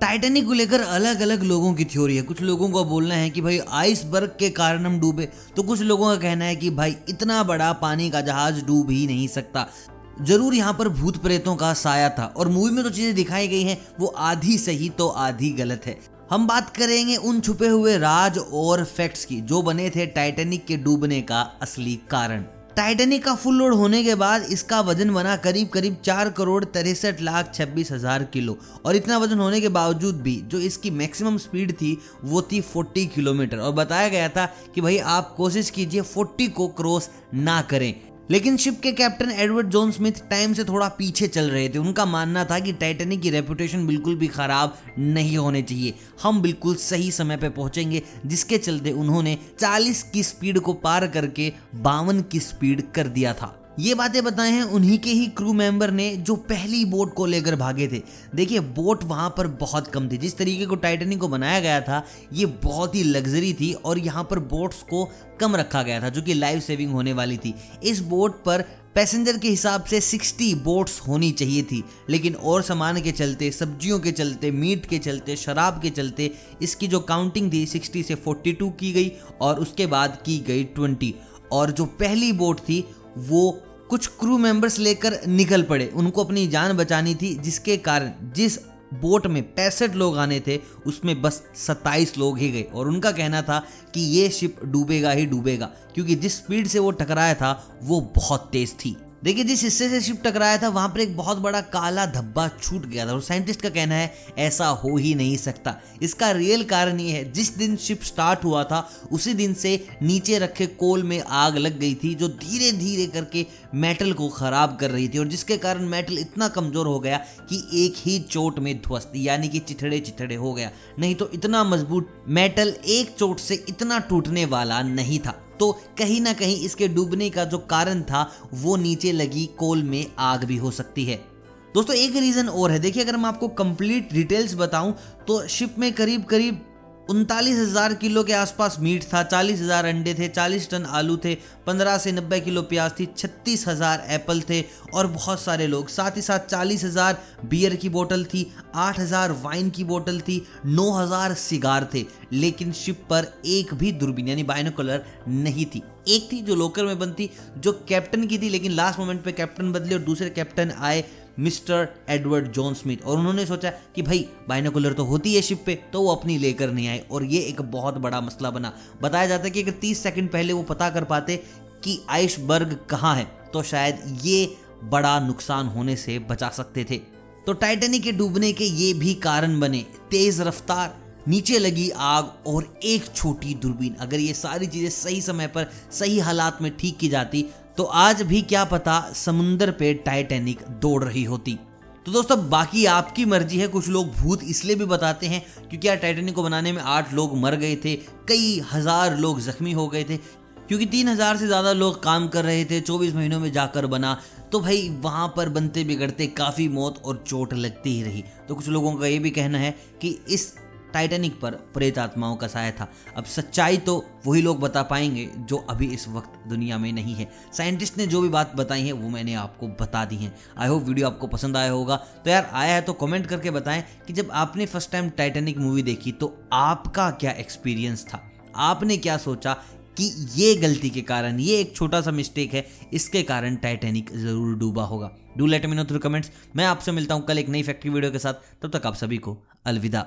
Titanic को लेकर अलग अलग लोगों की थ्योरी है। कुछ लोगों का बोलना है कि भाई आइसबर्ग के कारण हम डूबे। तो कुछ लोगों का कहना है कि भाई, इतना बड़ा पानी का जहाज़ डूब ही नहीं सकता। ज़रूर यहाँ पर भूत प्रेतों का साया था और मूवी में जो तो चीज़ें दिखाई गई हैं, वो आधी सही तो आधी गलत है। हम बात करेंगे उन छुपे हुए राज और फैक्ट्स की, जो बने थे टाइटेनिक के डूबने का असली कारण। टाइटेनिक का फुल लोड होने के बाद इसका वज़न बना करीब करीब चार करोड़ तिरसठ लाख छब्बीस हज़ार किलो। और इतना वज़न होने के बावजूद भी जो इसकी मैक्सिमम स्पीड थी, वो थी 40 किलोमीटर। और बताया गया था कि भाई आप कोशिश कीजिए 40 को क्रॉस ना करें। लेकिन शिप के captain Edward John Smith time से थोड़ा पीछे चल रहे थे। उनका मानना था कि टाइटेनिक की रेपुटेशन बिल्कुल भी खराब नहीं होने चाहिए। हम बिल्कुल सही समय पर पहुँचेंगे, जिसके चलते उन्होंने 40 की स्पीड को पार करके बावन की स्पीड कर दिया था। ये बातें बताए हैं उन्हीं के ही क्रू मेंबर ने जो पहली बोट को लेकर भागे थे। देखिए बोट वहाँ पर बहुत कम थी। जिस तरीके को टाइटनिक को बनाया गया था, ये बहुत ही लग्जरी थी और यहाँ पर बोट्स को कम रखा गया था, जो कि लाइफ सेविंग होने वाली थी। इस बोट पर पैसेंजर के हिसाब से 60 बोट्स होनी चाहिए थी। लेकिन और सामान के चलते, सब्जियों के चलते मीट के चलते, शराब के चलते, इसकी जो काउंटिंग थी 60 से 42 की गई और उसके बाद की गई 20 और जो पहली बोट थी, वो कुछ क्रू मेंबर्स लेकर निकल पड़े। उनको अपनी जान बचानी थी, जिसके कारण जिस बोट में पैंसठ लोग आने थे, उसमें बस सत्ताईस लोग ही गए। और उनका कहना था कि ये शिप डूबेगा ही डूबेगा, क्योंकि जिस स्पीड से वो टकराया था, वो बहुत तेज थी। देखिए, जिस हिस्से से शिप टकराया था, वहाँ पर एक बहुत बड़ा काला धब्बा छूट गया था। और साइंटिस्ट का कहना है, ऐसा हो ही नहीं सकता। इसका रियल कारण ये है, जिस दिन शिप स्टार्ट हुआ था, उसी दिन से नीचे रखे कोल में आग लग गई थी, जो धीरे धीरे करके मेटल को खराब कर रही थी। और जिसके कारण मेटल इतना कमज़ोर हो गया कि एक ही चोट में ध्वस्त, यानी कि चिथड़े चिथड़े हो गया। नहीं तो इतना मज़बूत मेटल एक चोट से इतना टूटने वाला नहीं था। तो कहीं ना कहीं इसके डूबने का जो कारण था, वो नीचे लगी कोल में आग भी हो सकती है। दोस्तों, एक रीजन और है। देखिए, अगर मैं आपको कंप्लीट डिटेल्स बताऊँ तो शिप में करीब करीब उनतालीस हज़ार किलो के आसपास मीट था, चालीस हज़ार अंडे थे, चालीस टन आलू थे, पंद्रह से नब्बे किलो प्याज थी, छत्तीस हज़ार एप्पल थे और बहुत सारे लोग। साथ ही साथ चालीस हज़ार बियर की बोतल थी, आठ हज़ार वाइन की बोतल थी, नौ हज़ार सिगार थे। लेकिन शिप पर एक भी दूरबीन, यानी बाइनोकुलर नहीं थी। एक थी जो लोकर में बनती जो कैप्टन की थी, लेकिन लास्ट मोमेंट पे कैप्टन बदले और दूसरे कैप्टन आए। Mister Edward John Smith. और उन्होंने सोचा कि भाई, बाइनोकुलर तो होती है शिप पे तो वो अपनी लेकर नहीं आए। और ये एक बहुत बड़ा मसला बना। बताया जाता है कि अगर 30 सेकंड पहले वो पता कर पाते कि आइसबर्ग कहाँ है तो शायद ये बड़ा नुकसान होने से बचा सकते थे। तो टाइटेनिक के डूबने के ये भी कारण बने। तेज रफ्तार, नीचे लगी आग और एक छोटी दूरबीन। अगर ये सारी चीज़ें सही समय पर, सही हालात में ठीक की जाती तो आज भी क्या पता समुंदर पे टाइटैनिक दौड़ रही होती। तो दोस्तों, बाकी आपकी मर्ज़ी है, कुछ लोग भूत इसलिए भी बताते हैं क्योंकि यार टाइटैनिक को बनाने में आठ लोग मर गए थे, कई हज़ार लोग जख्मी हो गए थे, क्योंकि तीन हज़ार से ज़्यादा लोग काम कर रहे थे, चौबीस महीनों में जाकर बना। तो भाई, वहाँ पर बनते बिगड़ते काफ़ी मौत और चोट लगती ही रही। तो कुछ लोगों का ये भी कहना है कि इस टाइटैनिक पर प्रेत आत्माओं का साया था। अब सच्चाई तो वही लोग बता पाएँगे जो अभी इस वक्त दुनिया में नहीं है। साइंटिस्ट ने जो भी बात बताई है, वो मैंने आपको बता दी है। आई होप वीडियो आपको पसंद आया होगा। तो यार, आया है तो कमेंट करके बताएँ कि जब आपने फ़र्स्ट टाइम टाइटैनिक मूवी देखी तो आपका क्या एक्सपीरियंस था? आपने क्या सोचा कि ये गलती के कारण, ये एक छोटा सा मिस्टेक है, इसके कारण टाइटैनिक ज़रूर डूबा होगा? Do let me know through comments मैं आपसे मिलता हूँ कल एक नई फैक्ट्री वीडियो के साथ। तब तक आप सभी को अलविदा।